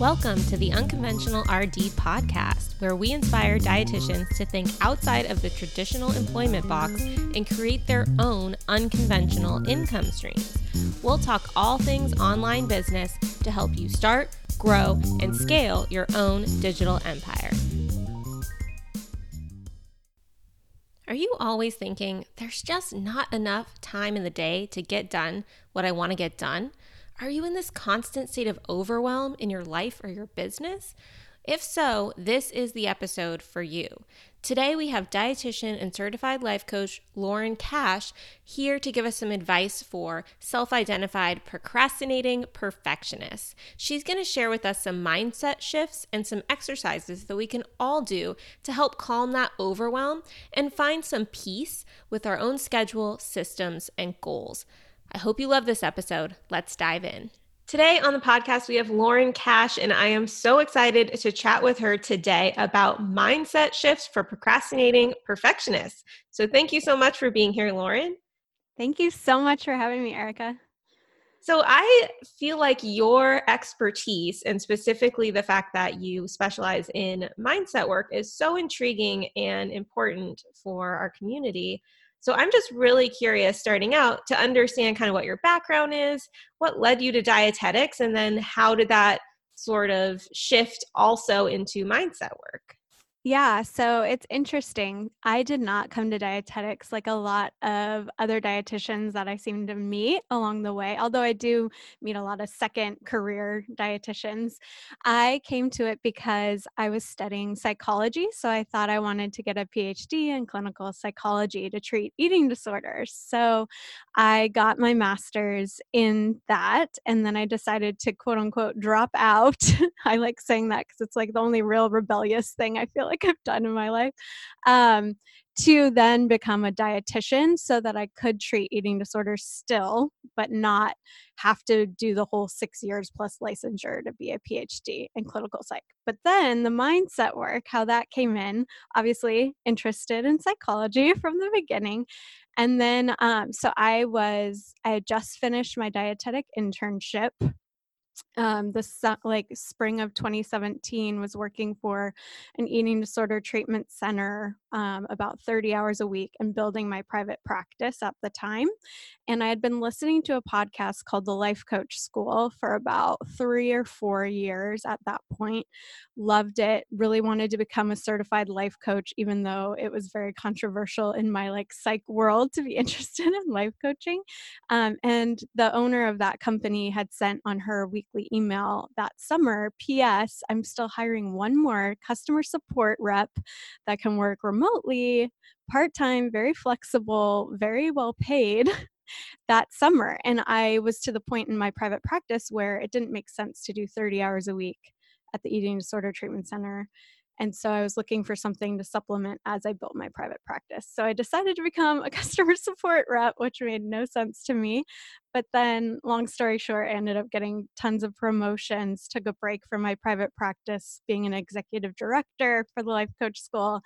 Welcome to the Unconventional RD podcast, where we inspire dietitians to think outside of the traditional employment box and create their own unconventional income streams. We'll talk all things online business to help you start, grow, and scale your own digital empire. Are you always thinking there's just not enough time in the day to get done what I want to get done? Are you in this constant state of overwhelm in your life or your business? If so, this is the episode for you. Today, we have dietitian and certified life coach Lauren Cash here to give us some advice for self identified procrastinating perfectionists. She's going to share with us some mindset shifts and some exercises that we can all do to help calm that overwhelm and find some peace with our own schedule, systems, and goals. I hope you love this episode. Let's dive in. Today on the podcast, we have Lauren Cash, and I am so excited to chat with her today about mindset shifts for procrastinating perfectionists. So, thank you so much for being here, Lauren. Thank you so much for having me, Erica. So, I feel like your expertise, and specifically the fact that you specialize in mindset work, is so intriguing and important for our community. So I'm just really curious starting out to understand kind of what your background is, what led you to dietetics, and then how did that sort of shift also into mindset work? Yeah, so it's interesting. I did not come to dietetics like a lot of other dietitians that I seem to meet along the way, although I do meet a lot of second career dietitians. I came to it because I was studying psychology, so I thought I wanted to get a PhD in clinical psychology to treat eating disorders. So I got my master's in that, and then I decided to quote unquote drop out. I like saying that because it's like the only real rebellious thing I feel like I've done in my life, um, to then become a dietitian so that I could treat eating disorders still, but not have to do the whole six years plus licensure to be a PhD in clinical psych. But then the mindset work, how that came in, obviously interested in psychology from the beginning. And then, um, so I was, I had just finished my dietetic internship um, the like spring of 2017 was working for an eating disorder treatment center um, about 30 hours a week and building my private practice at the time. And i had been listening to a podcast called the life coach school for about three or four years at that point. Loved it really wanted to become a certified life coach even though it was very controversial in my like psych world to be interested in life coaching. Um, and the owner of that company had sent on her weekly email that summer. Ps i'm still hiring one more customer support rep that can work remotely part-time very flexible very well paid that summer. And i was to the point in my private practice where it didn't make sense to do 30 hours a week at the eating disorder treatment center and so I was looking for something to supplement as I built my private practice. So I decided to become a customer support rep, which made no sense to me. But then, long story short, I ended up getting tons of promotions, took a break from my private practice, being an executive director for the Life Coach School.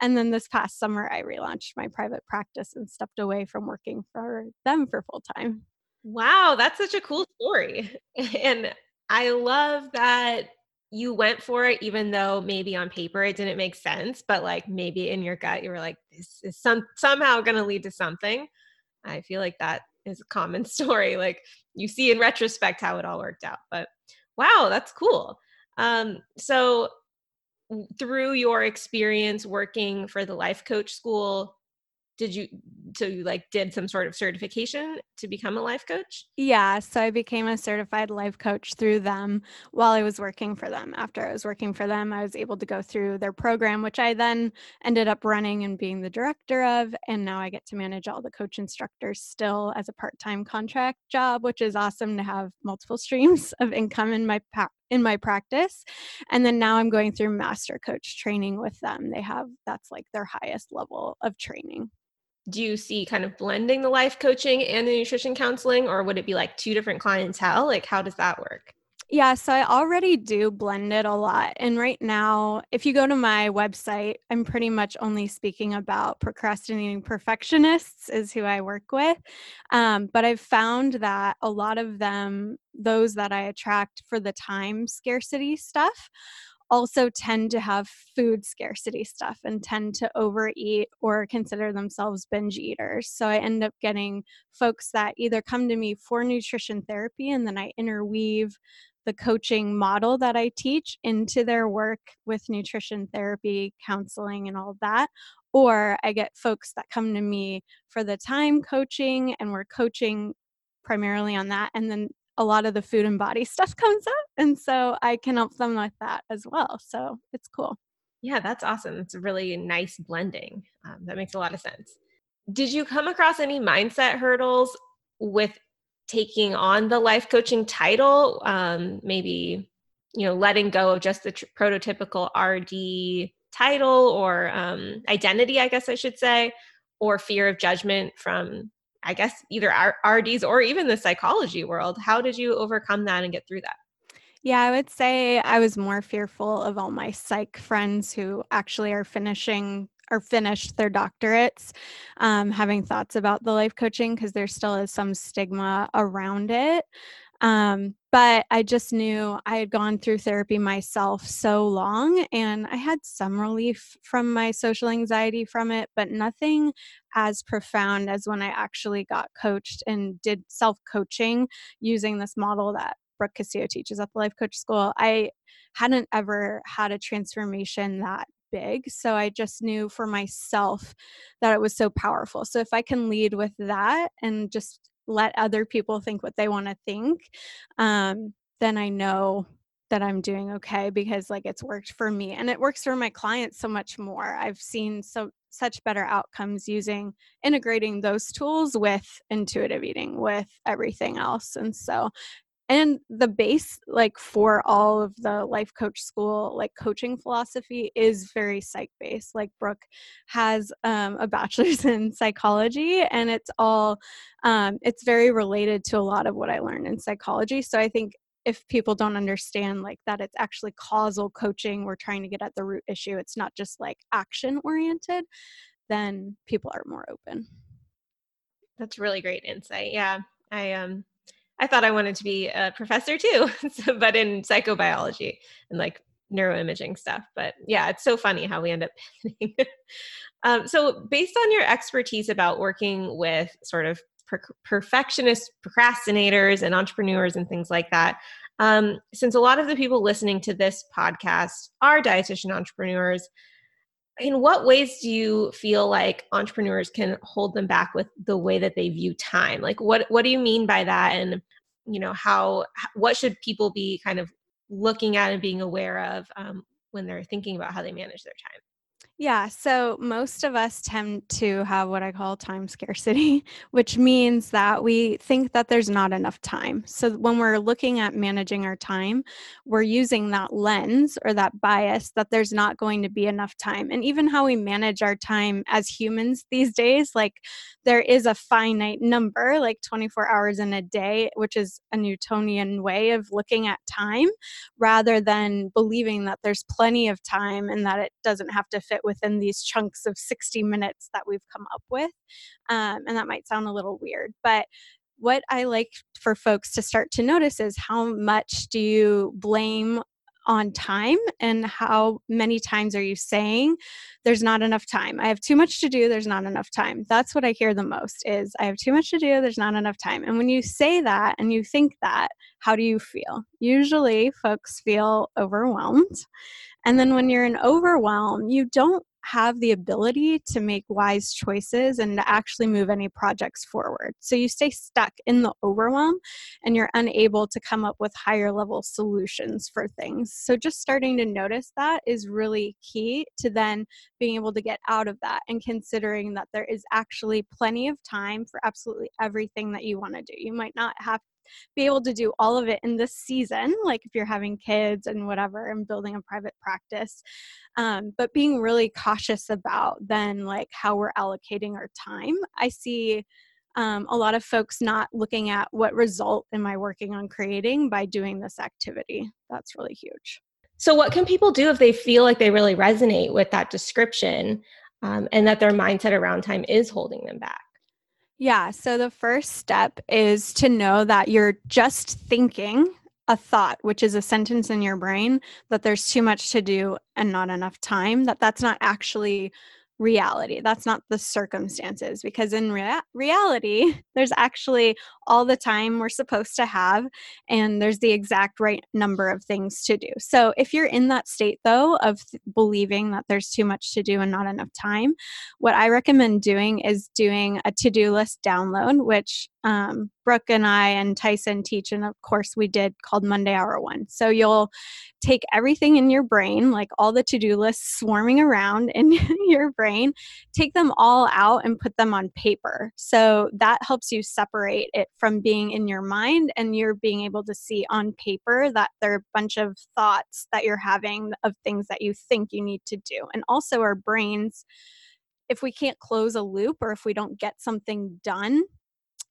And then this past summer, I relaunched my private practice and stepped away from working for them for full time. Wow, that's such a cool story. And I love that you went for it even though maybe on paper it didn't make sense but like maybe in your gut you were like this is some somehow going to lead to something. I feel like that is a common story like you see in retrospect how it all worked out but wow that's cool. Um so through your experience working for the life coach school did you so you like did some sort of certification to become a life coach? Yeah so i became a certified life coach through them while i was working for them. After i was working for them i was able to go through their program which i then ended up running and being the director of and now i get to manage all the coach instructors still as a part-time contract job which is awesome to have multiple streams of income in my pa- in my practice. And then now i'm going through master coach training with them. They have that's like their highest level of training do you see kind of blending the life coaching and the nutrition counseling or would it be like two different clientele like how does that work Yeah, so I already do blend it a lot. And right now, if you go to my website, I'm pretty much only speaking about procrastinating perfectionists, is who I work with. Um, but I've found that a lot of them, those that I attract for the time scarcity stuff, also tend to have food scarcity stuff and tend to overeat or consider themselves binge eaters. So I end up getting folks that either come to me for nutrition therapy and then I interweave the coaching model that I teach into their work with nutrition therapy, counseling, and all that. Or I get folks that come to me for the time coaching, and we're coaching primarily on that. And then a lot of the food and body stuff comes up. And so I can help them with that as well. So it's cool. Yeah, that's awesome. It's a really nice blending. Um, that makes a lot of sense. Did you come across any mindset hurdles with taking on the life coaching title? Um, maybe, you know, letting go of just the tr- prototypical RD title or um, identity, I guess I should say, or fear of judgment from I guess either RDs or even the psychology world. How did you overcome that and get through that? Yeah, I would say I was more fearful of all my psych friends who actually are finishing or finished their doctorates, um, having thoughts about the life coaching because there still is some stigma around it. Um, but I just knew I had gone through therapy myself so long and I had some relief from my social anxiety from it, but nothing as profound as when I actually got coached and did self coaching using this model that Brooke Castillo teaches at the Life Coach School. I hadn't ever had a transformation that big. So I just knew for myself that it was so powerful. So if I can lead with that and just let other people think what they want to think, um, then I know that I'm doing okay because like it's worked for me and it works for my clients so much more. I've seen so such better outcomes using integrating those tools with intuitive eating with everything else. And so and the base like for all of the life coach school like coaching philosophy is very psych based like brooke has um, a bachelor's in psychology and it's all um, it's very related to a lot of what i learned in psychology. So i think if people don't understand like that it's actually causal coaching we're trying to get at the root issue it's not just like action oriented then people are more open. That's really great insight. Yeah i um I thought I wanted to be a professor too, but in psychobiology and like neuroimaging stuff. But yeah, it's so funny how we end up um, so, based on your expertise about working with sort of per- perfectionist procrastinators and entrepreneurs and things like that, um, since a lot of the people listening to this podcast are dietitian entrepreneurs, in what ways do you feel like entrepreneurs can hold them back with the way that they view time like what what do you mean by that and you know how what should people be kind of looking at and being aware of um, when they're thinking about how they manage their time yeah, so most of us tend to have what I call time scarcity, which means that we think that there's not enough time. So when we're looking at managing our time, we're using that lens or that bias that there's not going to be enough time. And even how we manage our time as humans these days, like there is a finite number, like 24 hours in a day, which is a Newtonian way of looking at time, rather than believing that there's plenty of time and that it doesn't have to fit within these chunks of 60 minutes that we've come up with. Um, and that might sound a little weird, but what I like for folks to start to notice is how much do you blame on time and how many times are you saying there's not enough time. I have too much to do there's not enough time. That's what i hear the most is i have too much to do there's not enough time. And when you say that and you think that how do you feel? Usually folks feel overwhelmed and then when you're in overwhelm you don't have the ability to make wise choices and to actually move any projects forward. So you stay stuck in the overwhelm and you're unable to come up with higher level solutions for things. So just starting to notice that is really key to then being able to get out of that and considering that there is actually plenty of time for absolutely everything that you want to do. You might not have be able to do all of it in this season, like if you're having kids and whatever and building a private practice. Um, but being really cautious about then like how we're allocating our time. I see um, a lot of folks not looking at what result am I working on creating by doing this activity. That's really huge. So, what can people do if they feel like they really resonate with that description um, and that their mindset around time is holding them back? Yeah. So, the first step is to know that you're just thinking a thought which is a sentence in your brain that there's too much to do and not enough time that that's not actually reality. That's not the circumstances because in rea- reality, there's actually all the time we're supposed to have and there's the exact right number of things to do. So if you're in that state though of th- believing that there's too much to do and not enough time, what I recommend doing is doing a to-do list download which um, Brooke and I and Tyson teach, and of course we did called Monday Hour One. So you'll take everything in your brain, like all the to do lists swarming around in your brain, take them all out and put them on paper. So that helps you separate it from being in your mind and you're being able to see on paper that there are a bunch of thoughts that you're having of things that you think you need to do. And also, our brains if we can't close a loop or if we don't get something done,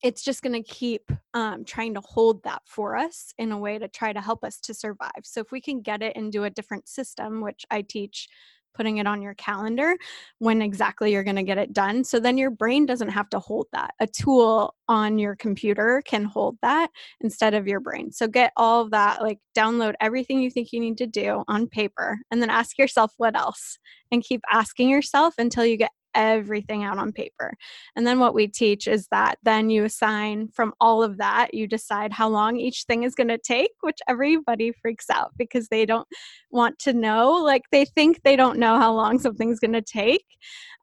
it's just going to keep um, trying to hold that for us in a way to try to help us to survive. So if we can get it into a different system, which I teach putting it on your calendar when exactly you're going to get it done. So then your brain doesn't have to hold that. A tool on your computer can hold that instead of your brain. So get all of that, like download everything you think you need to do on paper and then ask yourself what else and keep asking yourself until you get everything out on paper. And then what we teach is that then you assign from all of that, you decide how long each thing is going to take, which everybody freaks out because they don't want to know. Like they think they don't know how long something's going to take.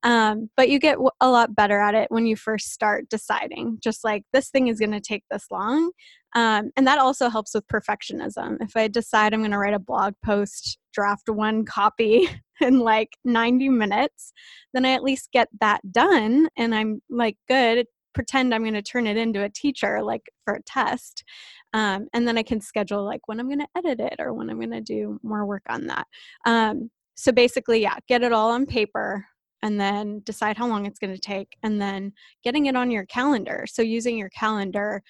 Um, but you get a lot better at it when you first start deciding, just like this thing is going to take this long. Um, and that also helps with perfectionism. If I decide I'm going to write a blog post, draft one copy in like 90 minutes, then I at least get that done and I'm like good. Pretend I'm going to turn it into a teacher, like for a test. Um, and then I can schedule like when I'm going to edit it or when I'm going to do more work on that. Um, so basically, yeah, get it all on paper, and then decide how long it's going to take and then getting it on your calendar so using your calendar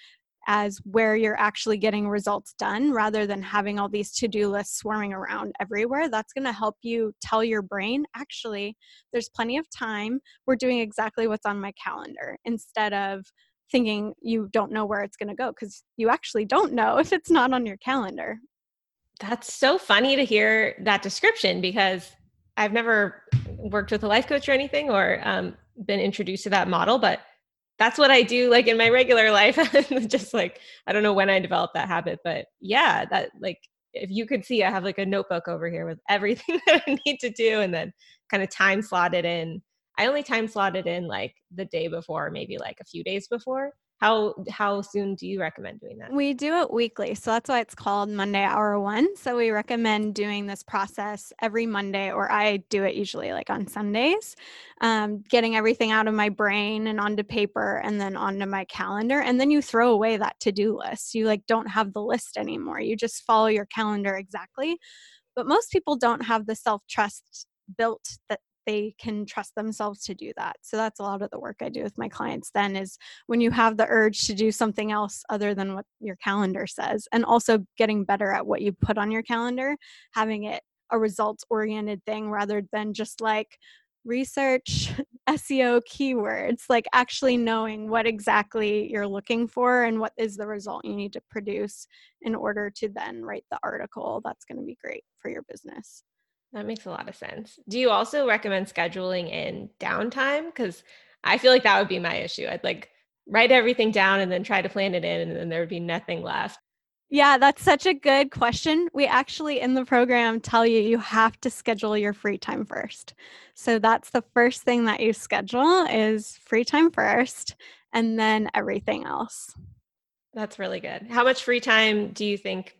as where you're actually getting results done rather than having all these to-do lists swarming around everywhere. That's going to help you tell your brain actually there's plenty of time. We're doing exactly what's on my calendar instead of thinking you don't know where it's going to go because you actually don't know if it's not on your calendar. That's so funny to hear that description because I've never worked with a life coach or anything or um, been introduced to that model, but that's what I do like in my regular life. just like, I don't know when I developed that habit, but yeah, that like, if you could see, I have like a notebook over here with everything that I need to do and then kind of time slotted in. I only time slotted in like the day before, maybe like a few days before how how soon do you recommend doing that? We do it weekly so that's why it's called monday hour one so we recommend doing this process every monday or i do it usually like on sundays um, getting everything out of my brain and onto paper and then onto my calendar and then you throw away that to-do list. You like don't have the list anymore. You just follow your calendar exactly. But most people don't have the self-trust built that they can trust themselves to do that. So that's a lot of the work I do with my clients then is when you have the urge to do something else other than what your calendar says and also getting better at what you put on your calendar, having it a results oriented thing rather than just like research SEO keywords, like actually knowing what exactly you're looking for and what is the result you need to produce in order to then write the article that's going to be great for your business. That makes a lot of sense. Do you also recommend scheduling in downtime? Because I feel like that would be my issue. I'd like write everything down and then try to plan it in, and then there would be nothing left. Yeah, that's such a good question. We actually in the program tell you you have to schedule your free time first. So that's the first thing that you schedule is free time first and then everything else. That's really good. How much free time do you think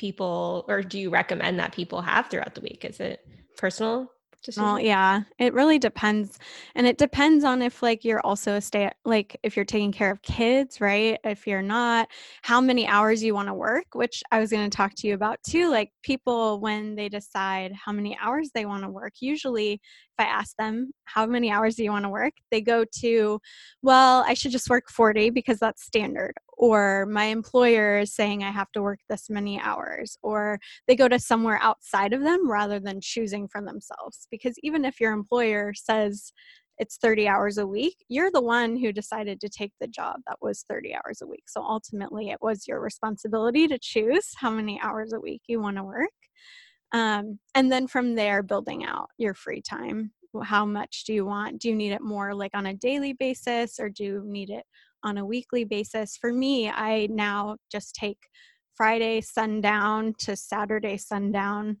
people or do you recommend that people have throughout the week? Is it personal Well, yeah, it really depends. And it depends on if like you're also a stay like if you're taking care of kids, right? If you're not, how many hours you want to work, which I was going to talk to you about too. Like people when they decide how many hours they want to work, usually I ask them, how many hours do you want to work? They go to, well, I should just work 40 because that's standard or my employer is saying I have to work this many hours, or they go to somewhere outside of them rather than choosing for themselves. Because even if your employer says it's 30 hours a week, you're the one who decided to take the job that was 30 hours a week. So ultimately, it was your responsibility to choose how many hours a week you want to work. Um, and then from there, building out your free time. How much do you want? Do you need it more like on a daily basis, or do you need it on a weekly basis. For me, I now just take Friday sundown to Saturday sundown.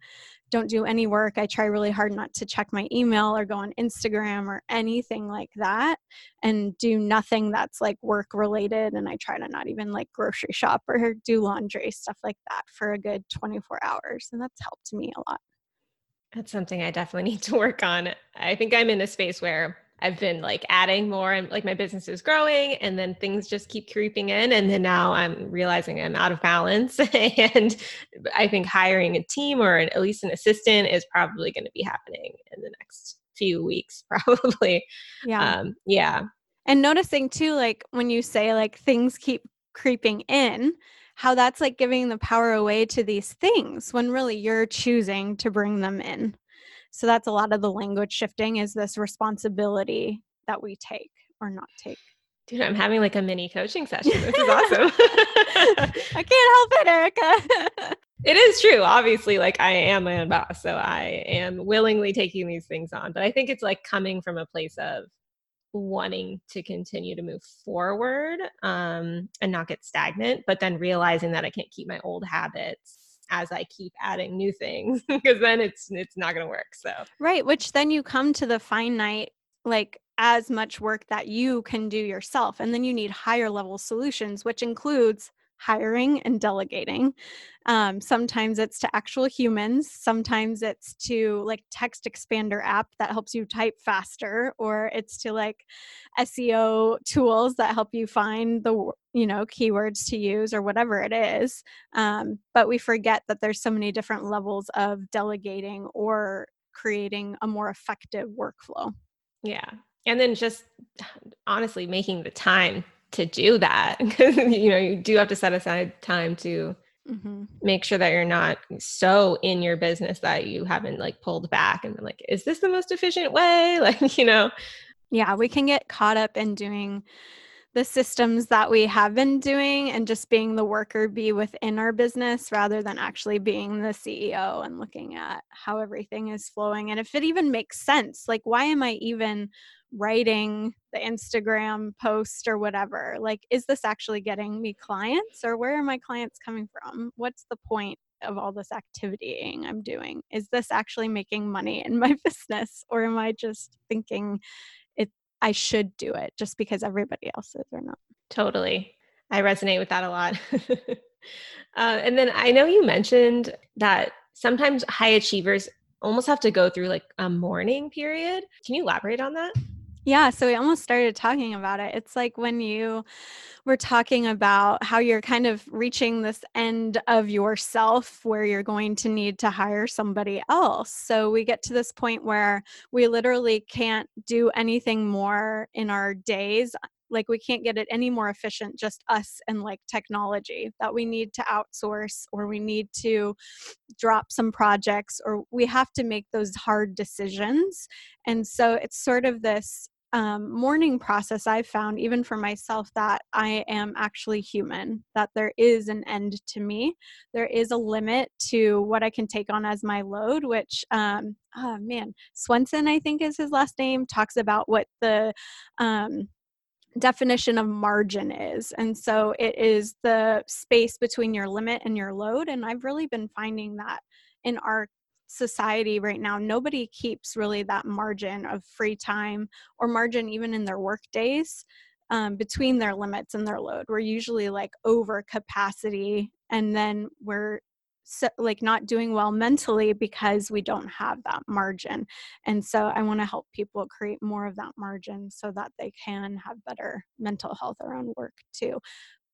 Don't do any work. I try really hard not to check my email or go on Instagram or anything like that and do nothing that's like work related. And I try to not even like grocery shop or do laundry, stuff like that for a good 24 hours. And that's helped me a lot. That's something I definitely need to work on. I think I'm in a space where I've been like adding more and like my business is growing and then things just keep creeping in. And then now I'm realizing I'm out of balance. and I think hiring a team or an, at least an assistant is probably going to be happening in the next few weeks, probably. Yeah. Um, yeah. And noticing too, like when you say like things keep creeping in, how that's like giving the power away to these things when really you're choosing to bring them in. So that's a lot of the language shifting is this responsibility that we take or not take. Dude, I'm having like a mini coaching session. This is awesome. I can't help it, Erica. it is true. Obviously, like I am my own boss. So I am willingly taking these things on. But I think it's like coming from a place of wanting to continue to move forward um, and not get stagnant, but then realizing that I can't keep my old habits as I keep adding new things because then it's it's not going to work. So Right, which then you come to the finite like as much work that you can do yourself and then you need higher level solutions which includes hiring and delegating. Um, sometimes it's to actual humans, sometimes it's to like text expander app that helps you type faster, or it's to like SEO tools that help you find the you know keywords to use or whatever it is. Um, but we forget that there's so many different levels of delegating or creating a more effective workflow. Yeah. And then just honestly making the time to do that. Because you know you do have to set aside time to mm-hmm. make sure that you're not so in your business that you haven't like pulled back and been like is this the most efficient way? Like you know? Yeah we can get caught up in doing the systems that we have been doing and just being the worker bee within our business rather than actually being the CEO and looking at how everything is flowing. And if it even makes sense like why am i even writing the Instagram post or whatever. Like, is this actually getting me clients or where are my clients coming from? What's the point of all this activitying I'm doing? Is this actually making money in my business or am I just thinking it I should do it just because everybody else is or not? Totally. I resonate with that a lot. uh, and then I know you mentioned that sometimes high achievers almost have to go through like a mourning period. Can you elaborate on that? Yeah, so we almost started talking about it. It's like when you were talking about how you're kind of reaching this end of yourself where you're going to need to hire somebody else. So we get to this point where we literally can't do anything more in our days like we can't get it any more efficient just us and like technology that we need to outsource or we need to drop some projects or we have to make those hard decisions and so it's sort of this um, mourning process I've found, even for myself, that I am actually human, that there is an end to me. There is a limit to what I can take on as my load, which, um, oh man, Swenson, I think is his last name, talks about what the um, definition of margin is. And so it is the space between your limit and your load. And I've really been finding that in our society right now nobody keeps really that margin of free time or margin even in their work days um, between their limits and their load we're usually like over capacity and then we're so, like not doing well mentally because we don't have that margin. And so I want to help people create more of that margin so that they can have better mental health around work too.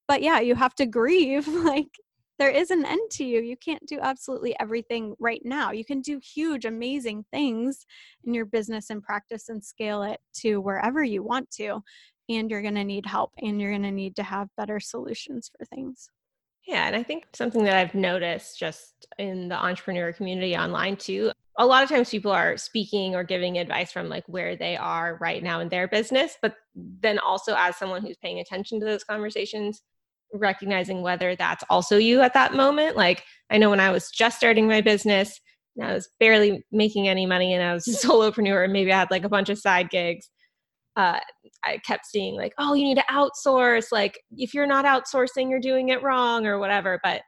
But yeah, you have to grieve like there is an end to you. You can't do absolutely everything right now. You can do huge, amazing things in your business and practice and scale it to wherever you want to. And you're going to need help and you're going to need to have better solutions for things. Yeah, and I think something that I've noticed just in the entrepreneur community online too, a lot of times people are speaking or giving advice from like where they are right now in their business, but then also as someone who's paying attention to those conversations, recognizing whether that's also you at that moment. Like I know when I was just starting my business, and I was barely making any money and I was a solopreneur and maybe I had like a bunch of side gigs uh, I kept seeing like, oh, you need to outsource. Like, if you're not outsourcing, you're doing it wrong or whatever. But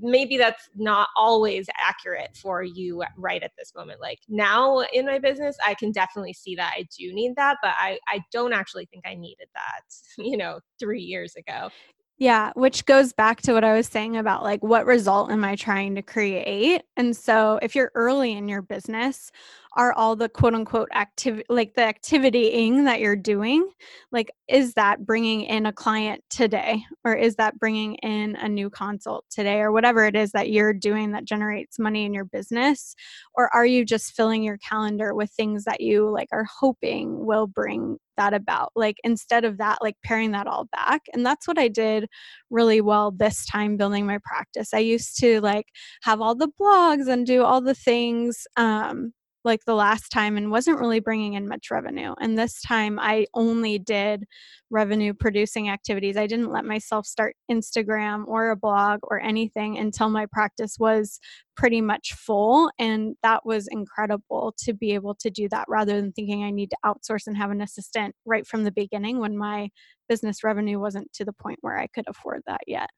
maybe that's not always accurate for you right at this moment. Like now in my business, I can definitely see that I do need that, but I, I don't actually think I needed that, you know, three years ago. Yeah, which goes back to what I was saying about like what result am I trying to create? And so if you're early in your business, are all the quote unquote activity like the activitying that you're doing like is that bringing in a client today? Or is that bringing in a new consult today? Or whatever it is that you're doing that generates money in your business? Or are you just filling your calendar with things that you like are hoping will bring that about? Like instead of that like paring that all back. And that's what i did really well this time building my practice. I used to like have all the blogs and do all the things um like the last time and wasn't really bringing in much revenue. And this time I only did revenue producing activities. I didn't let myself start Instagram or a blog or anything until my practice was pretty much full. And that was incredible to be able to do that rather than thinking I need to outsource and have an assistant right from the beginning when my business revenue wasn't to the point where I could afford that yet.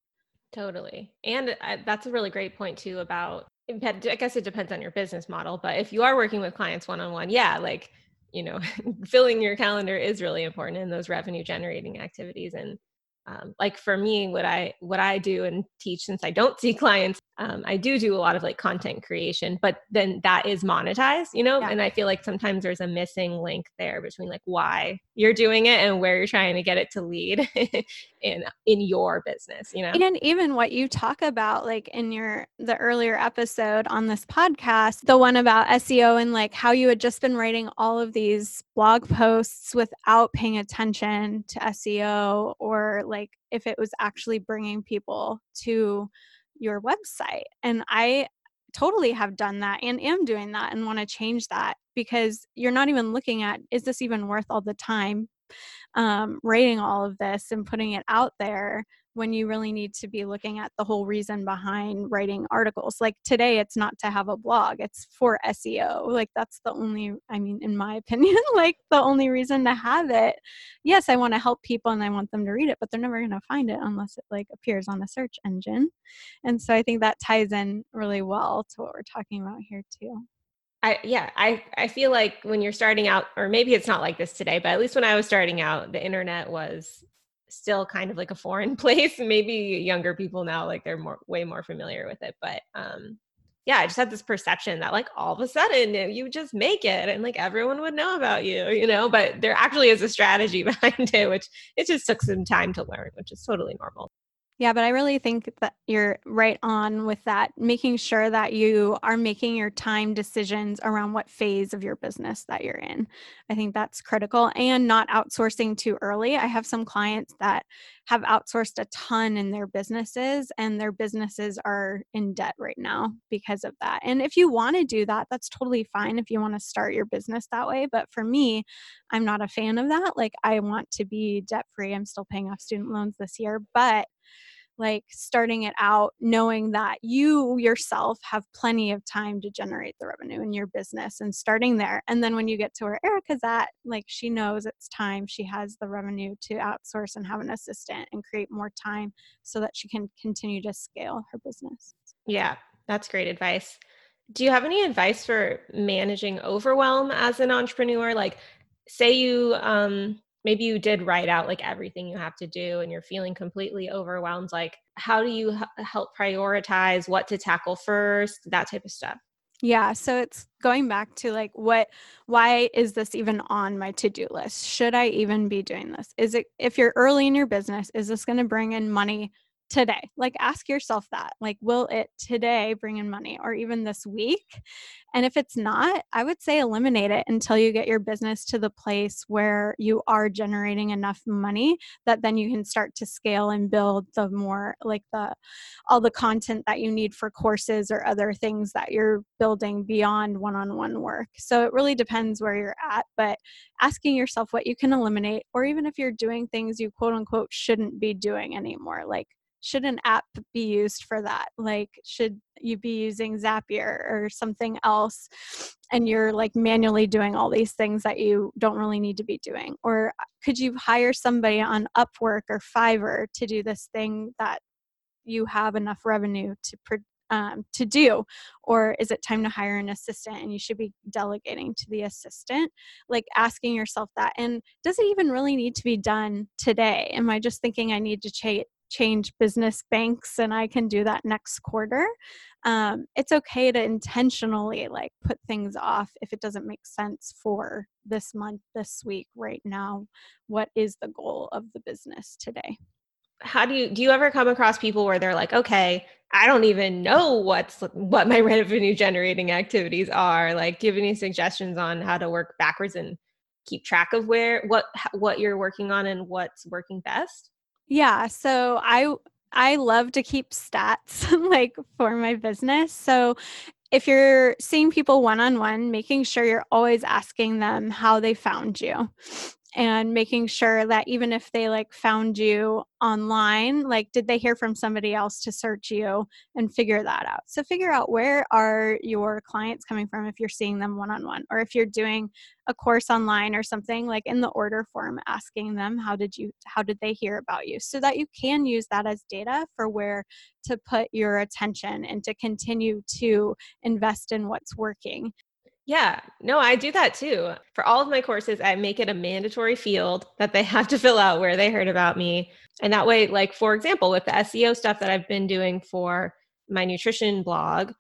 Totally. And uh, that's a really great point too about I guess it depends on your business model, but if you are working with clients one on one, yeah, like, you know, filling your calendar is really important in those revenue generating activities. And um, like for me, what I what I do and teach, since I don't see clients, um, I do do a lot of like content creation, but then that is monetized, you know? Yeah. And I feel like sometimes there's a missing link there between like why you're doing it and where you're trying to get it to lead in in your business, you know? And even what you talk about like in your the earlier episode on this podcast, the one about SEO and like how you had just been writing all of these blog posts without paying attention to SEO or like if it was actually bringing people to your website. And I totally have done that and am doing that and want to change that because you're not even looking at is this even worth all the time um, writing all of this and putting it out there when you really need to be looking at the whole reason behind writing articles. Like today, it's not to have a blog, it's for SEO. Like that's the only, I mean, in my opinion, like the only reason to have it. Yes, I want to help people and I want them to read it, but they're never going to find it unless it like appears on a search engine. And so I think that ties in really well to what we're talking about here too. I, yeah, I, I feel like when you're starting out, or maybe it's not like this today, but at least when I was starting out, the internet was still kind of like a foreign place. Maybe younger people now, like they're more way more familiar with it. But um, yeah, I just had this perception that like all of a sudden you just make it and like everyone would know about you, you know. But there actually is a strategy behind it, which it just took some time to learn, which is totally normal. Yeah, but I really think that you're right on with that, making sure that you are making your time decisions around what phase of your business that you're in. I think that's critical and not outsourcing too early. I have some clients that have outsourced a ton in their businesses and their businesses are in debt right now because of that. And if you want to do that, that's totally fine if you want to start your business that way. But for me, I'm not a fan of that. Like, I want to be debt free. I'm still paying off student loans this year, but like starting it out knowing that you yourself have plenty of time to generate the revenue in your business and starting there. And then when you get to where erica's at like she knows it's time. She has the revenue to outsource and have an assistant and create more time so that she can continue to scale her business. Yeah that's great advice. Do you have any advice for managing overwhelm as an entrepreneur? Like say you um maybe you did write out like everything you have to do and you're feeling completely overwhelmed like how do you h- help prioritize what to tackle first that type of stuff yeah, so it's going back to like what why is this even on my to-do list? Should I even be doing this? Is it if you're early in your business, is this going to bring in money today? Like ask yourself that. Like will it today bring in money or even this week? And if it's not, I would say eliminate it until you get your business to the place where you are generating enough money that then you can start to scale and build the more like the all the content that you need for courses or other things that you're building beyond one-on-one work. So it really depends where you're at, but asking yourself what you can eliminate or even if you're doing things you quote unquote shouldn't be doing anymore like should an app be used for that? Like should you be using zapier or something else and you're like manually doing all these things that you don't really need to be doing? Or uh, could you hire somebody on upwork or fiverr to do this thing that you have enough revenue to um, to do? Or is it time to hire an assistant and you should be delegating to the assistant? Like asking yourself that and does it even really need to be done today? Am i just thinking i need to ch- change business banks and I can do that next quarter. Um, it's okay to intentionally like put things off if it doesn't make sense for this month, this week, right now. What is the goal of the business today? How do you do you ever come across people where they're like, okay, I don't even know what's what my revenue generating activities are. Like, do you have any suggestions on how to work backwards and keep track of where what what you're working on and what's working best? Yeah, so I I love to keep stats like for my business. So if you're seeing people one on one, making sure you're always asking them how they found you and making sure that even if they like found you online like did they hear from somebody else to search you and figure that out? So figure out where are your clients coming from if you're seeing them one on one or if you're doing a course online or something like in the order form asking them how did you how did they hear about you? so that you can use that as data for where to put your attention and to continue to invest in what's working yeah, no, I do that too. For all of my courses, I make it a mandatory field that they have to fill out where they heard about me. And that way, like, for example, with the SEO stuff that I've been doing for my nutrition blog,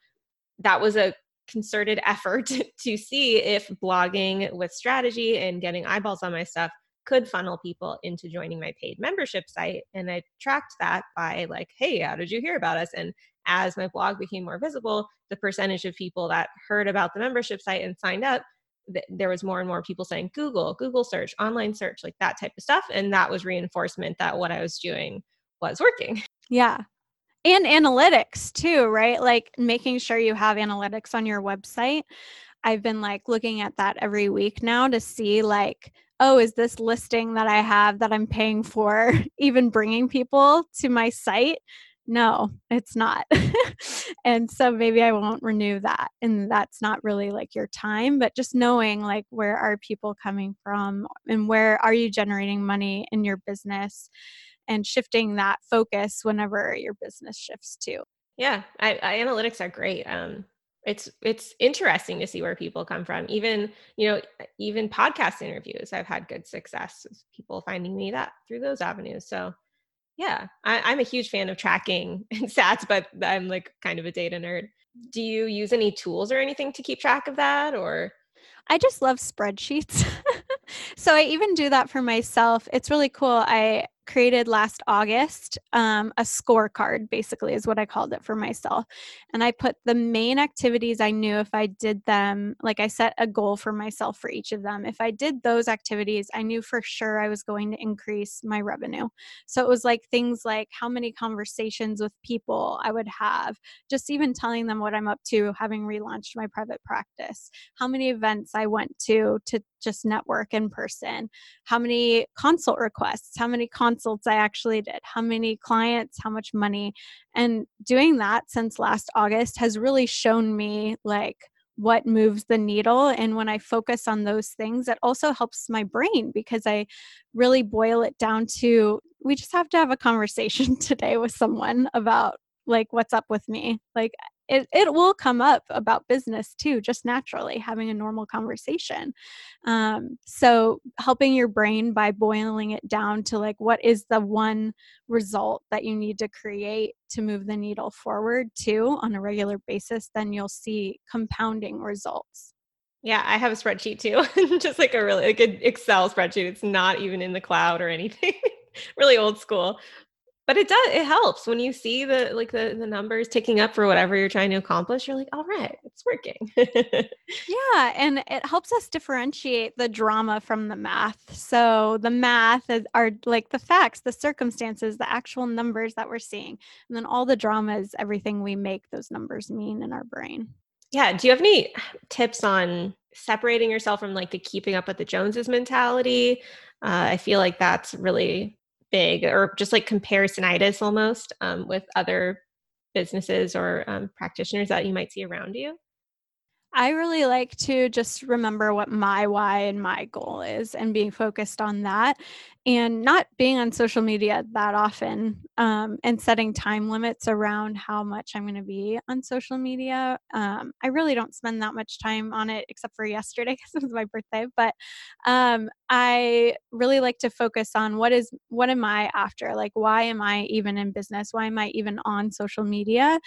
that was a concerted effort to see if blogging with strategy and getting eyeballs on my stuff could funnel people into joining my paid membership site. And I tracked that by like, hey, how did you hear about us? And as my blog became more visible, the percentage of people that heard about the membership site and signed up, th- there was more and more people saying Google, Google search, online search, like that type of stuff. And that was reinforcement that what I was doing was working. Yeah. And analytics too, right? Like making sure you have analytics on your website. I've been like looking at that every week now to see like oh, is this listing that I have that I'm paying for even bringing people to my site? No, it's not. and so maybe I won't renew that. And that's not really like your time, but just knowing like where are people coming from and where are you generating money in your business and shifting that focus whenever your business shifts too. Yeah, I, I, analytics are great. Um, it's it's interesting to see where people come from. Even you know, even podcast interviews, I've had good success. With people finding me that through those avenues. So yeah, I, am a huge fan of tracking and stats, but I'm like kind of a data nerd. Do you use any tools or anything to keep track of that or? I just love spreadsheets. so I even do that for myself. It's really cool. I created last August um, a scorecard, basically, is what I called it for myself. And I put the main activities I knew if I did them, like I set a goal for myself for each of them. If I did those activities, I knew for sure I was going to increase my revenue. So it was like things like how many conversations with people I would have, just even telling them what I'm up to, having relaunched my private practice, how many events I went to to just network in person, how many consult requests, how many consults I actually did, how many clients, how much money. And doing that since last August has really shown me like what moves the needle. And when I focus on those things, it also helps my brain because I really boil it down to we just have to have a conversation today with someone about like what's up with me. Like it, it will come up about business too, just naturally having a normal conversation. Um, so helping your brain by boiling it down to like what is the one result that you need to create to move the needle forward to on a regular basis, then you'll see compounding results. Yeah, I have a spreadsheet too, just like a really a good Excel spreadsheet. It's not even in the cloud or anything. really old school. But it does it helps when you see the like the, the numbers ticking up for whatever you're trying to accomplish. You're like, all right, it's working. yeah, and it helps us differentiate the drama from the math. So the math is, are like the facts, the circumstances, the actual numbers that we're seeing, and then all the drama is everything we make those numbers mean in our brain. Yeah. Do you have any tips on separating yourself from like the keeping up with the Joneses mentality? Uh, I feel like that's really big, or just like comparisonitis almost um, with other businesses or um, practitioners that you might see around you. I really like to just remember what my why and my goal is and being focused on that and not being on social media that often um, and setting time limits around how much I'm going to be on social media. Um, I really don't spend that much time on it except for yesterday because it was my birthday. But um, I really like to focus on what is what am I after? Like, why am I even in business? Why am I even on social media?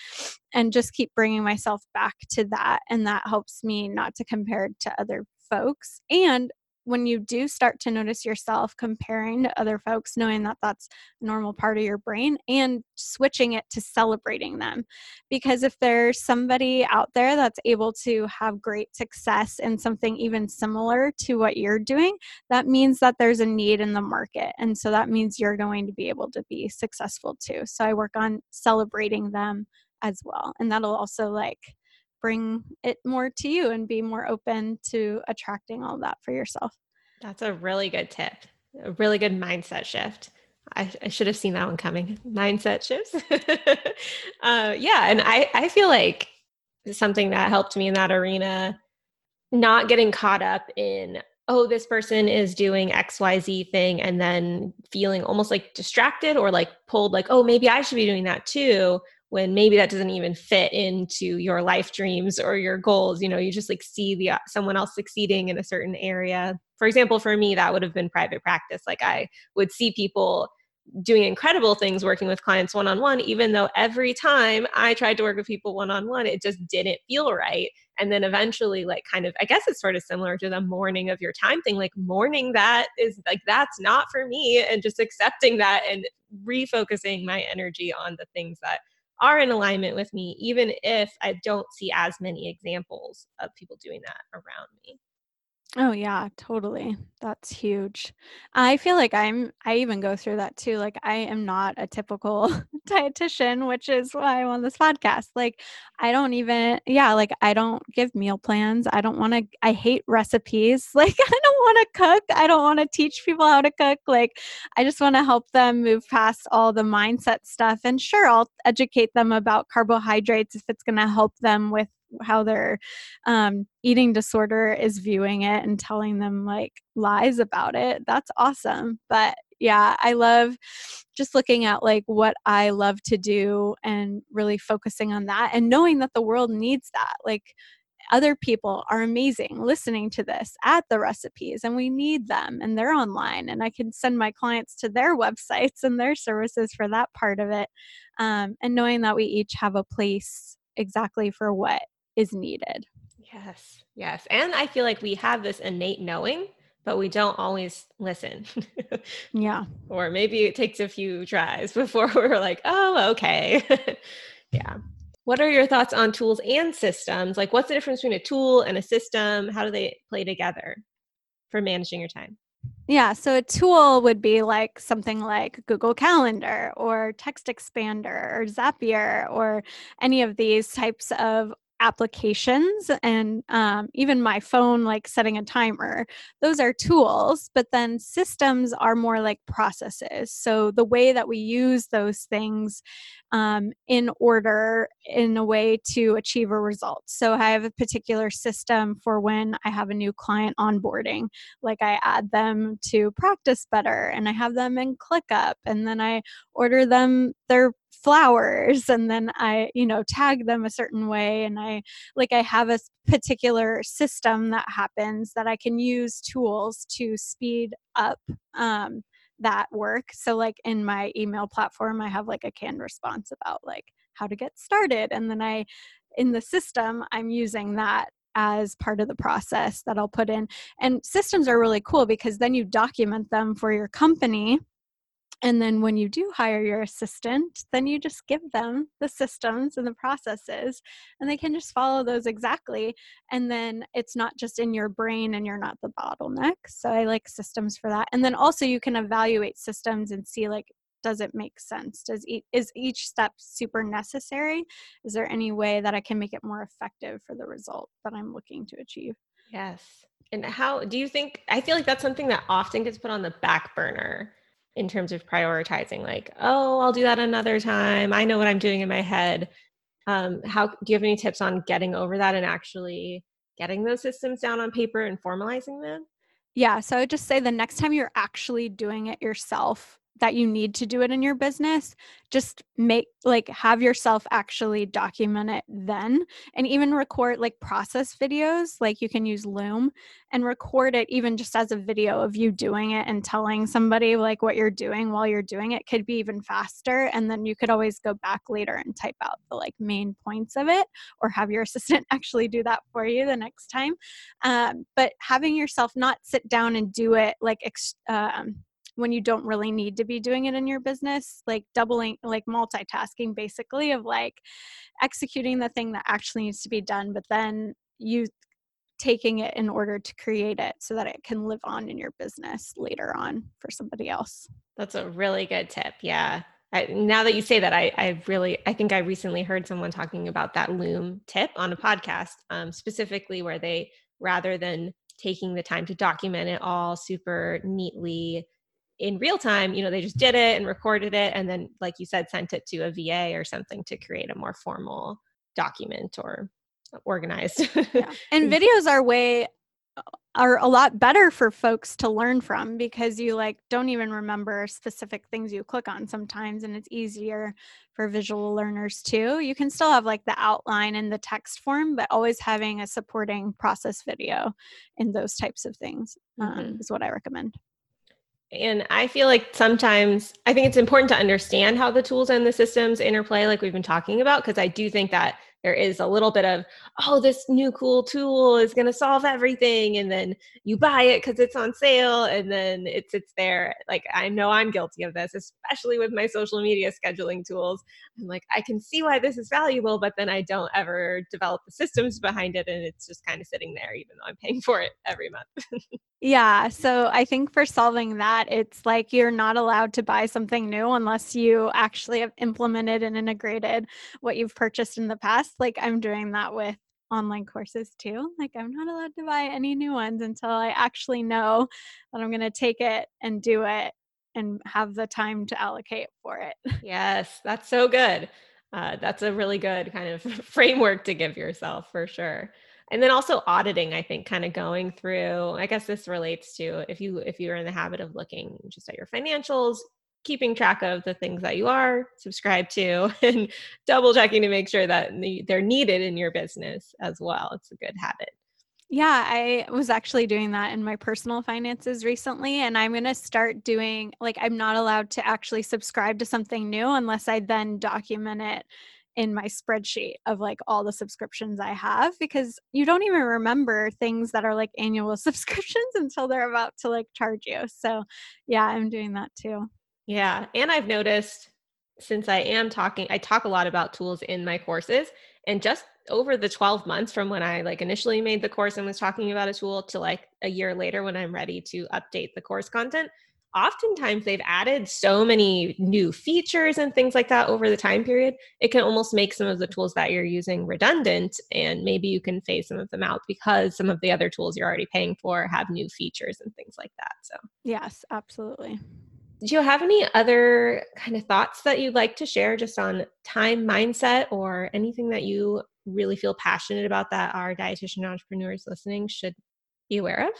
And just keep bringing myself back to that, and that helps me not to compare to other folks and when you do start to notice yourself comparing to other folks, knowing that that's a normal part of your brain and switching it to celebrating them. Because if there's somebody out there that's able to have great success in something even similar to what you're doing, that means that there's a need in the market. And so that means you're going to be able to be successful too. So I work on celebrating them as well. And that'll also like bring it more to you and be more open to attracting all that for yourself. That's a really good tip. A really good mindset shift. I, I should have seen that one coming. Mindset shifts. uh, yeah. And I, I feel like something that helped me in that arena, not getting caught up in, oh, this person is doing XYZ thing, and then feeling almost like distracted or like pulled, like, oh, maybe I should be doing that too when maybe that doesn't even fit into your life dreams or your goals you know you just like see the uh, someone else succeeding in a certain area for example for me that would have been private practice like i would see people doing incredible things working with clients one on one, even though every time I tried to work with people one on one, it just didn't feel right. And then eventually, like, kind of, I guess it's sort of similar to the mourning of your time thing, like, mourning that is like, that's not for me, and just accepting that and refocusing my energy on the things that are in alignment with me, even if I don't see as many examples of people doing that around me. Oh yeah, totally. That's huge. I feel like I'm I even go through that too. Like I am not a typical dietitian, which is why I'm on this podcast. Like I don't even yeah, like I don't give meal plans. I don't want to I hate recipes. Like I don't want to cook. I don't want to teach people how to cook. Like I just want to help them move past all the mindset stuff. And sure, I'll educate them about carbohydrates if it's going to help them with how their um, eating disorder is viewing it and telling them like lies about it that's awesome but yeah i love just looking at like what i love to do and really focusing on that and knowing that the world needs that like other people are amazing listening to this at the recipes and we need them and they're online and i can send my clients to their websites and their services for that part of it um, and knowing that we each have a place exactly for what is needed. Yes, yes. And I feel like we have this innate knowing, but we don't always listen. yeah. Or maybe it takes a few tries before we're like, oh, okay. yeah. What are your thoughts on tools and systems? Like, what's the difference between a tool and a system? How do they play together for managing your time? Yeah, so a tool would be like something like Google Calendar or Text Expander or Zapier or any of these types of applications and um, even my phone like setting a timer those are tools but then systems are more like processes. So the way that we use those things um, in order in a way to achieve a result. So i have a particular system for when i have a new client onboarding like i add them to practice better and i have them in clickup and then i order them their flowers and then I, you know, tag them a certain way and I like I have a particular system that happens that I can use tools to speed up um that work. So like in my email platform I have like a canned response about like how to get started and then I in the system I'm using that as part of the process that I'll put in. And systems are really cool because then you document them for your company and then when you do hire your assistant, then you just give them the systems and the processes, and they can just follow those exactly. And then it's not just in your brain and you're not the bottleneck. So I like systems for that. And then also you can evaluate systems and see like, does it make sense? Does e- is each step super necessary? Is there any way that I can make it more effective for the result that I'm looking to achieve? Yes. And how do you think? I feel like that's something that often gets put on the back burner in terms of prioritizing like oh i'll do that another time. I know what i'm doing in my head. Um, how do you have any tips on getting over that and actually getting those systems down on paper and formalizing them? Yeah so i would just say the next time you're actually doing it yourself that you need to do it in your business just make like have yourself actually document it then and even record like process videos like you can use loom and record it even just as a video of you doing it and telling somebody like what you're doing while you're doing it could be even faster and then you could always go back later and type out the like main points of it or have your assistant actually do that for you the next time. Um, but having yourself not sit down and do it like ex- um, when you don't really need to be doing it in your business like doubling like multitasking basically of like executing the thing that actually needs to be done but then you taking it in order to create it so that it can live on in your business later on for somebody else. That's a really good tip yeah. I, now that you say that I, I really i think i recently heard someone talking about that loom tip on a podcast um, specifically where they rather than taking the time to document it all super neatly in real time, you know, they just did it and recorded it and then like you said sent it to a VA or something to create a more formal document or organized. yeah. And videos are way are a lot better for folks to learn from because you like don't even remember specific things you click on sometimes and it's easier for visual learners too. You can still have like the outline and the text form but always having a supporting process video in those types of things um, mm-hmm. is what I recommend. And I feel like sometimes I think it's important to understand how the tools and the systems interplay, like we've been talking about, because I do think that there is a little bit of oh this new cool tool is going to solve everything and then you buy it because it's on sale and then it sits there. Like i know i'm guilty of this especially with my social media scheduling tools. I'm like i can see why this is valuable but then i don't ever develop the systems behind it and it's just kind of sitting there even though i'm paying for it every month. Yeah so i think for solving that it's like you're not allowed to buy something new unless you actually have implemented and integrated what you've purchased in the past like I'm doing that with online courses too. Like I'm not allowed to buy any new ones until I actually know that I'm going to take it and do it and have the time to allocate for it. Yes, that's so good. Uh, that's a really good kind of framework to give yourself for sure. And then also auditing, I think, kind of going through. I guess this relates to if you if you're in the habit of looking just at your financials, keeping track of the things that you are subscribed to and double checking to make sure that they're needed in your business as well. It's a good habit. Yeah, I was actually doing that in my personal finances recently. And I'm going to start doing, like, I'm not allowed to actually subscribe to something new unless I then document it in my spreadsheet of like all the subscriptions I have because you don't even remember things that are like annual subscriptions until they're about to like charge you. So, yeah, I'm doing that too. Yeah. And I've noticed since I am talking, I talk a lot about tools in my courses. And just over the 12 months from when I like initially made the course and was talking about a tool to like a year later when I'm ready to update the course content, oftentimes they've added so many new features and things like that over the time period. It can almost make some of the tools that you're using redundant and maybe you can phase some of them out because some of the other tools you're already paying for have new features and things like that. So, yes, absolutely do you have any other kind of thoughts that you'd like to share just on time mindset or anything that you really feel passionate about that our dietitian entrepreneurs listening should be aware of?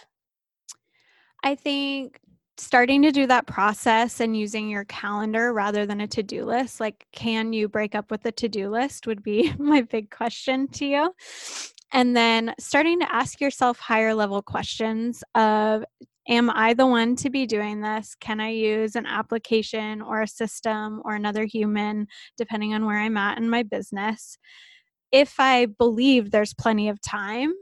I think starting to do that process and using your calendar rather than a to-do list like can you break up with the to-do list would be my big question to you and then starting to ask yourself higher level questions of am i the one to be doing this? Can i use an application or a system or another human depending on where i'm at in my business? If i believe there's plenty of time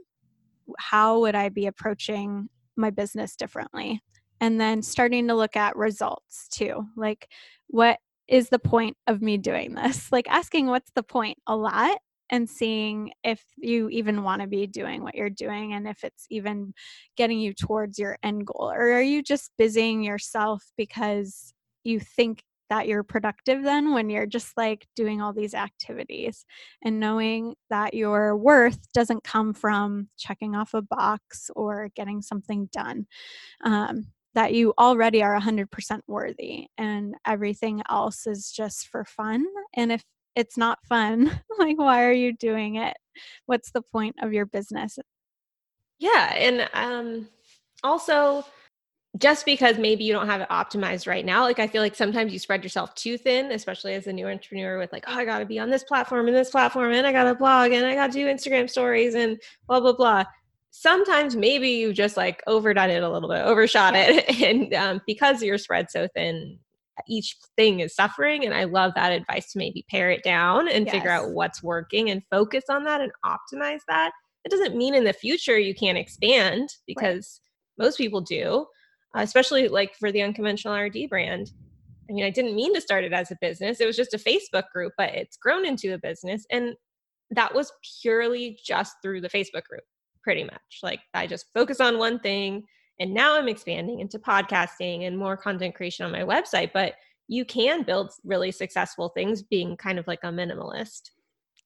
how would i be approaching my business differently? And then starting to look at results too like what is the point of me doing this? Like asking what's the point a lot and seeing if you even want to be doing what you're doing and if it's even getting you towards your end goal or are you just busying yourself because you think that you're productive then when you're just like doing all these activities and knowing that your worth doesn't come from checking off a box or getting something done um, that you already are 100% worthy and everything else is just for fun. And if it's not fun, like, why are you doing it? What's the point of your business? Yeah. And um, also, just because maybe you don't have it optimized right now, like I feel like sometimes you spread yourself too thin, especially as a new entrepreneur with like, oh, I got to be on this platform and this platform and I got to blog and I got to do Instagram stories and blah, blah, blah sometimes maybe you just like overdone it a little bit, overshot it. And um, because you're spread so thin, each thing is suffering. And I love that advice to maybe pare it down and yes. figure out what's working and focus on that and optimize that. It doesn't mean in the future you can't expand because right. most people do, uh, especially like for the unconventional RD brand. I mean, I didn't mean to start it as a business. It was just a Facebook group, but it's grown into a business. And that was purely just through the Facebook group pretty much. Like I just focus on one thing and now I'm expanding into podcasting and more content creation on my website, but you can build really successful things being kind of like a minimalist.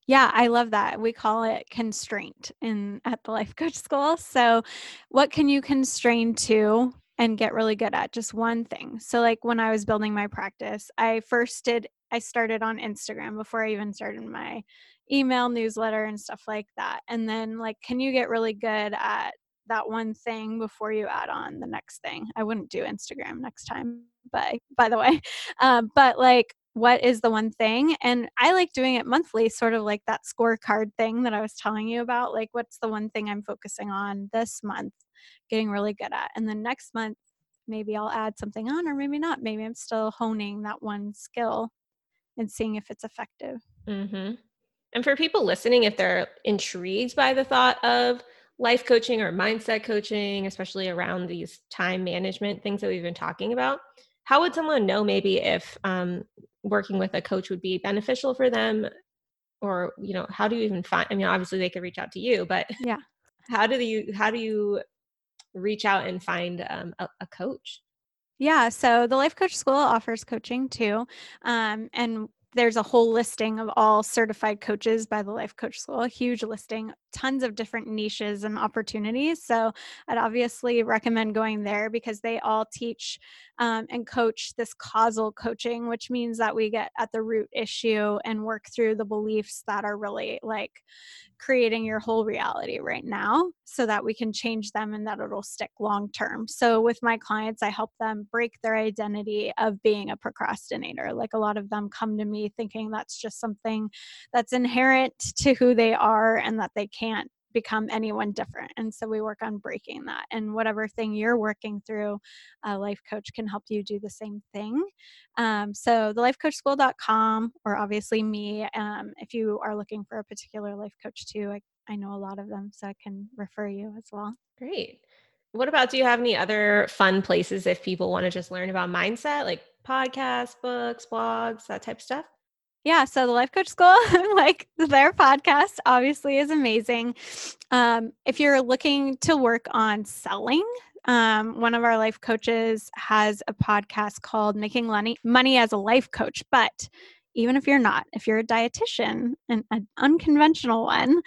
Yeah, I love that. We call it constraint in at the life coach school. So, what can you constrain to and get really good at? Just one thing. So, like when I was building my practice, I first did I started on Instagram before I even started my email newsletter and stuff like that and then like can you get really good at that one thing before you add on the next thing. I wouldn't do instagram next time but by the way. Um, but like what is the one thing? And i like doing it monthly sort of like that scorecard thing that i was telling you about like what's the one thing i'm focusing on this month getting really good at? And then next month maybe i'll add something on or maybe not. Maybe i'm still honing that one skill and seeing if it's effective. Mm-hmm. And for people listening, if they're intrigued by the thought of life coaching or mindset coaching, especially around these time management things that we've been talking about, how would someone know maybe if um, working with a coach would be beneficial for them? Or, you know, how do you even find, I mean, obviously they could reach out to you, but yeah, how do you, how do you reach out and find um, a, a coach? Yeah, so the Life Coach School offers coaching too. Um, and there's a whole listing of all certified coaches by the Life Coach School, a huge listing, tons of different niches and opportunities. So I'd obviously recommend going there because they all teach um, and coach this causal coaching, which means that we get at the root issue and work through the beliefs that are really like creating your whole reality right now so that we can change them and that it'll stick long term. So, with my clients, I help them break their identity of being a procrastinator. Like a lot of them come to me thinking that's just something that's inherent to who they are and that they can't become anyone different. And so we work on breaking that. And whatever thing you're working through, a life coach can help you do the same thing. Um, so the lifecoachschool.com, or obviously me, um, if you are looking for a particular life coach too, I, I know a lot of them, so I can refer you as well. Great. What about do you have any other fun places if people want to just learn about mindset, like podcasts, books, blogs, that type of stuff? Yeah, so the Life Coach School, like their podcast, obviously is amazing. Um, if you're looking to work on selling, um, one of our life coaches has a podcast called Making Money, Money as a Life Coach. But even if you're not, if you're a dietitian, and an unconventional one,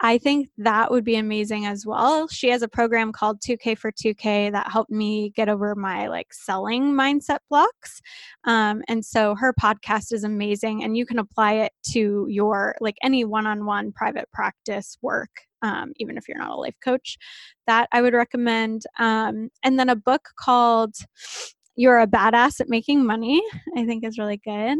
I think that would be amazing as well. She has a program called 2K for 2K that helped me get over my like selling mindset blocks. Um, and so her podcast is amazing, and you can apply it to your like any one on one private practice work um, even if you're not a life coach. That I would recommend. Um, and then a book called You're a Badass at Making Money, I think is really good.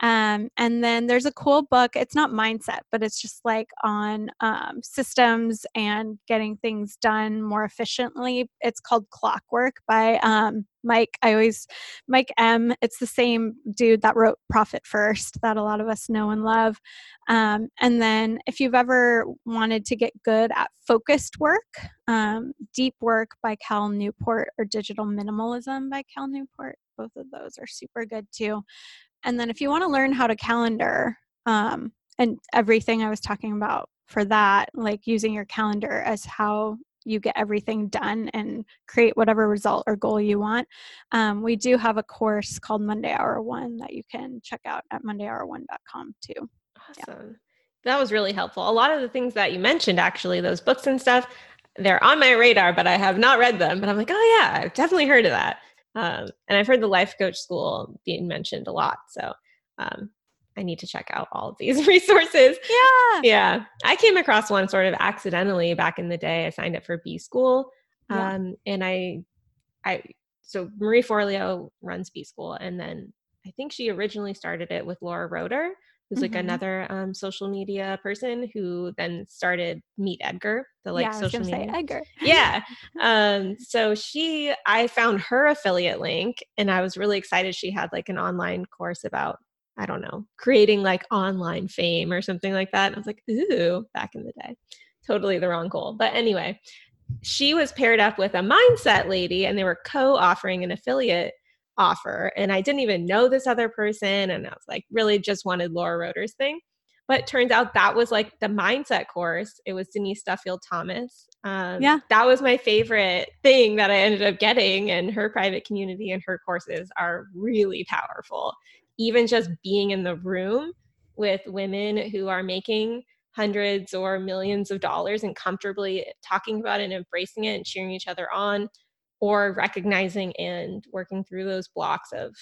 Um, and then there's a cool book. It's not mindset, but it's just like on um, systems and getting things done more efficiently. It's called Clockwork by um, Mike. I always, Mike M. It's the same dude that wrote Profit First that a lot of us know and love. Um, and then if you've ever wanted to get good at focused work, um, Deep Work by Cal Newport or Digital Minimalism by Cal Newport, both of those are super good too. And then if you want to learn how to calendar um, and everything I was talking about for that, like using your calendar as how you get everything done and create whatever result or goal you want. Um, we do have a course called Monday Hour One that you can check out at mondayhour1.com too. Awesome. Yeah. That was really helpful. A lot of the things that you mentioned, actually, those books and stuff, they're on my radar, but I have not read them. But I'm like, oh, yeah, I've definitely heard of that. Um, and I've heard the life coach school being mentioned a lot. So um, I need to check out all of these resources. Yeah. Yeah. I came across one sort of accidentally back in the day. I signed up for B school. Yeah. Um, and I, I, so Marie Forleo runs B school. And then I think she originally started it with Laura Roeder who's like mm-hmm. another um, social media person who then started Meet Edgar, the like yeah, social media. Say Edgar. yeah. Um, so she, I found her affiliate link, and I was really excited. She had like an online course about I don't know, creating like online fame or something like that. And I was like, ooh, back in the day, totally the wrong goal. But anyway, she was paired up with a mindset lady, and they were co-offering an affiliate offer. And I didn't even know this other person. And I was like, really just wanted Laura Roeder's thing. But turns out that was like the mindset course. It was Denise Duffield Thomas. Um, yeah. That was my favorite thing that I ended up getting. And her private community and her courses are really powerful. Even just being in the room with women who are making hundreds or millions of dollars and comfortably talking about it and embracing it and cheering each other on or recognizing and working through those blocks of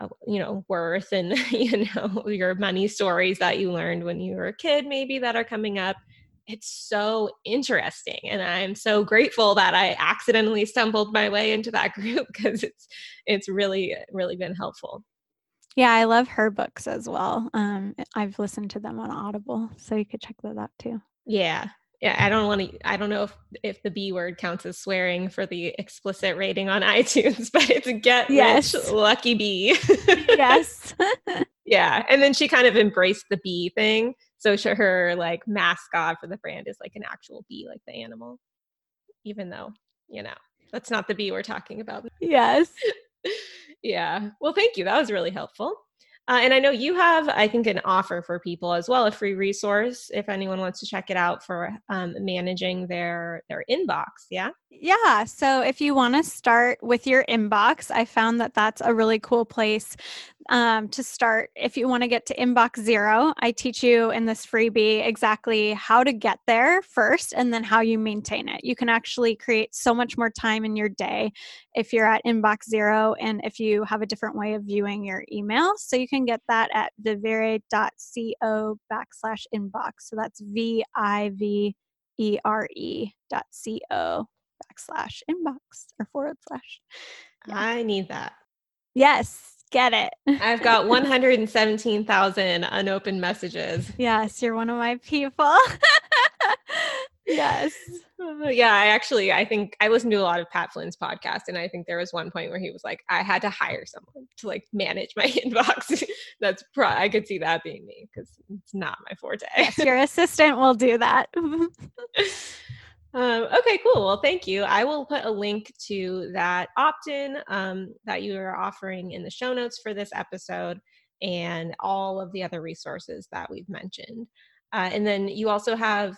uh, you know worth and you know your money stories that you learned when you were a kid maybe that are coming up. It's so interesting and i'm so grateful that i accidentally stumbled my way into that group because it's it's really really been helpful. Yeah i love her books as well um, i've listened to them on audible so you could check that out too. Yeah yeah, I don't want to. I don't know if if the B word counts as swearing for the explicit rating on iTunes, but it's get yes. rich lucky B. yes. yeah, and then she kind of embraced the bee thing. So she, her like mascot for the brand is like an actual bee, like the animal, even though you know that's not the bee we're talking about. Yes. yeah. Well, thank you. That was really helpful. Uh, and I know you have, I think, an offer for people as well, a free resource if anyone wants to check it out for um, managing their their inbox. Yeah. Yeah. So if you want to start with your inbox, I found that that's a really cool place um, to start. If you want to get to inbox zero, I teach you in this freebie exactly how to get there first and then how you maintain it. You can actually create so much more time in your day if you're at inbox zero and if you have a different way of viewing your email. So you can get that at vivere.co backslash inbox. So that's V I V E R E dot C O backslash inbox or forward slash. Yeah. I need that. Yes, get it. I've got 117,000 unopened messages. Yes, you're one of my people. yes. Uh, yeah, I actually I think I listened to a lot of Pat Flynn's podcast and I think there was one point where he was like I had to hire someone to like manage my inbox. That's pro- I could see that being me cuz it's not my forte. yes, your assistant will do that. Um, okay, cool. Well, thank you. I will put a link to that opt in um, that you are offering in the show notes for this episode and all of the other resources that we've mentioned. Uh, and then you also have,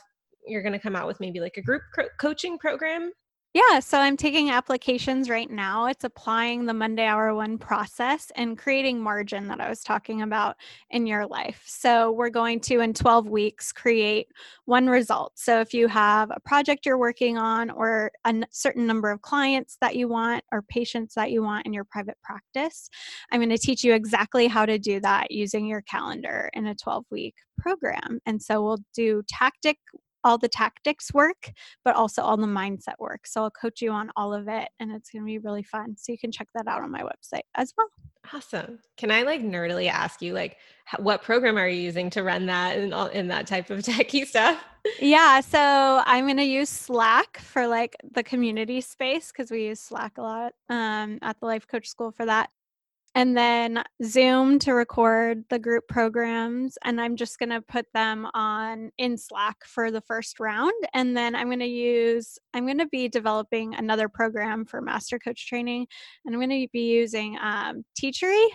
you're going to come out with maybe like a group co- coaching program yeah, so I'm taking applications right now. It's applying the Monday Hour One process and creating margin that I was talking about in your life. So we're going to, in 12 weeks, create one result. So if you have a project you're working on or a certain number of clients that you want or patients that you want in your private practice, I'm going to teach you exactly how to do that using your calendar in a 12 week program. And so we'll do tactic all the tactics work, but also all the mindset work. So I'll coach you on all of it and it's going to be really fun. So you can check that out on my website as well. Awesome. Can I like nerdily ask you like what program are you using to run that and all in that type of techie stuff? Yeah, so I'm going to use Slack for like the community space cuz we use Slack a lot um, at the Life Coach School for that and then Zoom to record the group programs. And I'm just going to put them on in Slack for the first round. And then I'm going to use, I'm going to be developing another program for master coach training. And I'm going to be using um, Teachery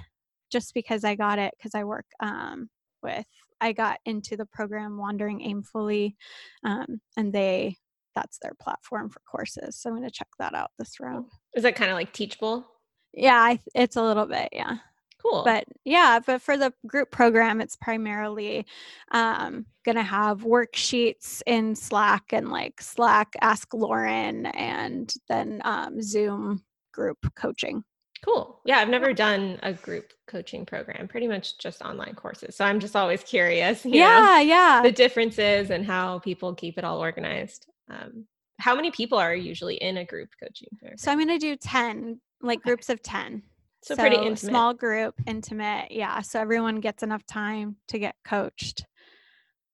just because I got it because I work um, with, I got into the program Wandering Aimfully. Um, and they, that's their platform for courses. So I'm going to check that out this round. Is that kind of like Teachable? Yeah, I, it's a little bit, yeah. Cool. But yeah, but for the group program, it's primarily um, going to have worksheets in Slack and like Slack Ask Lauren and then um, Zoom group coaching. Cool. Yeah, I've never done a group coaching program, pretty much just online courses. So I'm just always curious. yeah, know, yeah. The differences and how people keep it all organized. Um, how many people are usually in a group coaching program? So I'm going to do 10 like okay. groups of 10 so, so, pretty intimate. small group intimate yeah so everyone gets enough time to get coached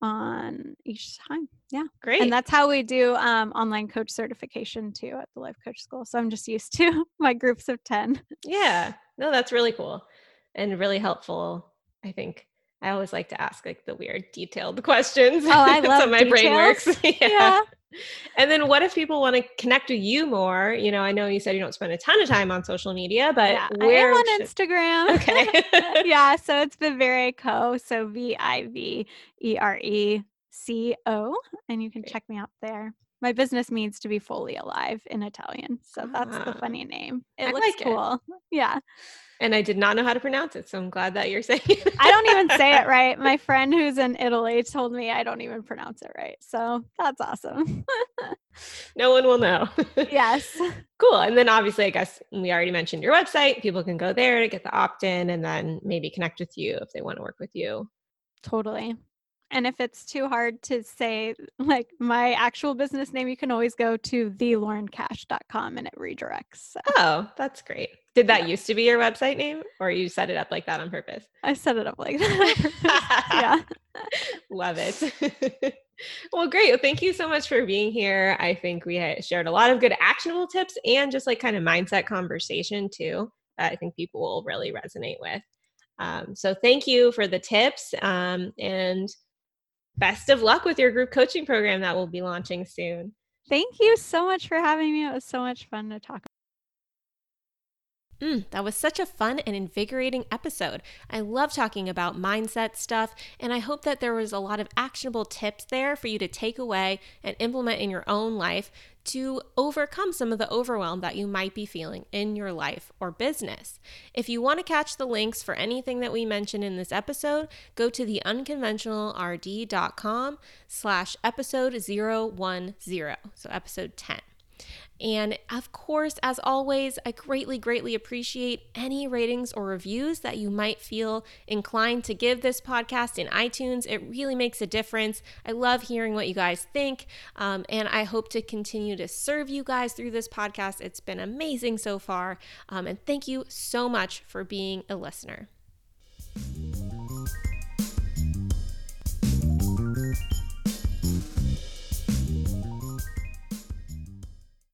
on each time yeah great and that's how we do um, online coach certification too at the life coach school so i'm just used to my groups of 10 yeah no that's really cool and really helpful i think I always like to ask like the weird detailed questions. Oh, I love my details. brain works. yeah. yeah. And then what if people want to connect with you more? You know, I know you said you don't spend a ton of time on social media, but yeah, where I am on should... Instagram. Okay. yeah, so it's Vivere Co. So V I V E R E C O, and you can check me out there. My business means to be fully alive in Italian, so that's the ah. funny name. It I looks like cool. It. Yeah and I did not know how to pronounce it. So I'm glad that you're saying it. I don't even say it right. My friend who's in Italy told me I don't even pronounce it right. So that's awesome. no one will know. yes. Cool. And then obviously, I guess we already mentioned your website. People can go there to get the opt in and then maybe connect with you if they want to work with you. Totally. And if it's too hard to say like my actual business name, you can always go to thelaurencash.com and it redirects. So. Oh, that's great. Did that yeah. used to be your website name or you set it up like that on purpose? I set it up like that. yeah. Love it. well, great. Well, thank you so much for being here. I think we shared a lot of good actionable tips and just like kind of mindset conversation too. That I think people will really resonate with. Um, so thank you for the tips um, and best of luck with your group coaching program that will be launching soon. Thank you so much for having me. It was so much fun to talk Mm, that was such a fun and invigorating episode. I love talking about mindset stuff, and I hope that there was a lot of actionable tips there for you to take away and implement in your own life to overcome some of the overwhelm that you might be feeling in your life or business. If you want to catch the links for anything that we mentioned in this episode, go to the unconventionalrd.com slash episode 010, so episode 10. And of course, as always, I greatly, greatly appreciate any ratings or reviews that you might feel inclined to give this podcast in iTunes. It really makes a difference. I love hearing what you guys think. Um, and I hope to continue to serve you guys through this podcast. It's been amazing so far. Um, and thank you so much for being a listener.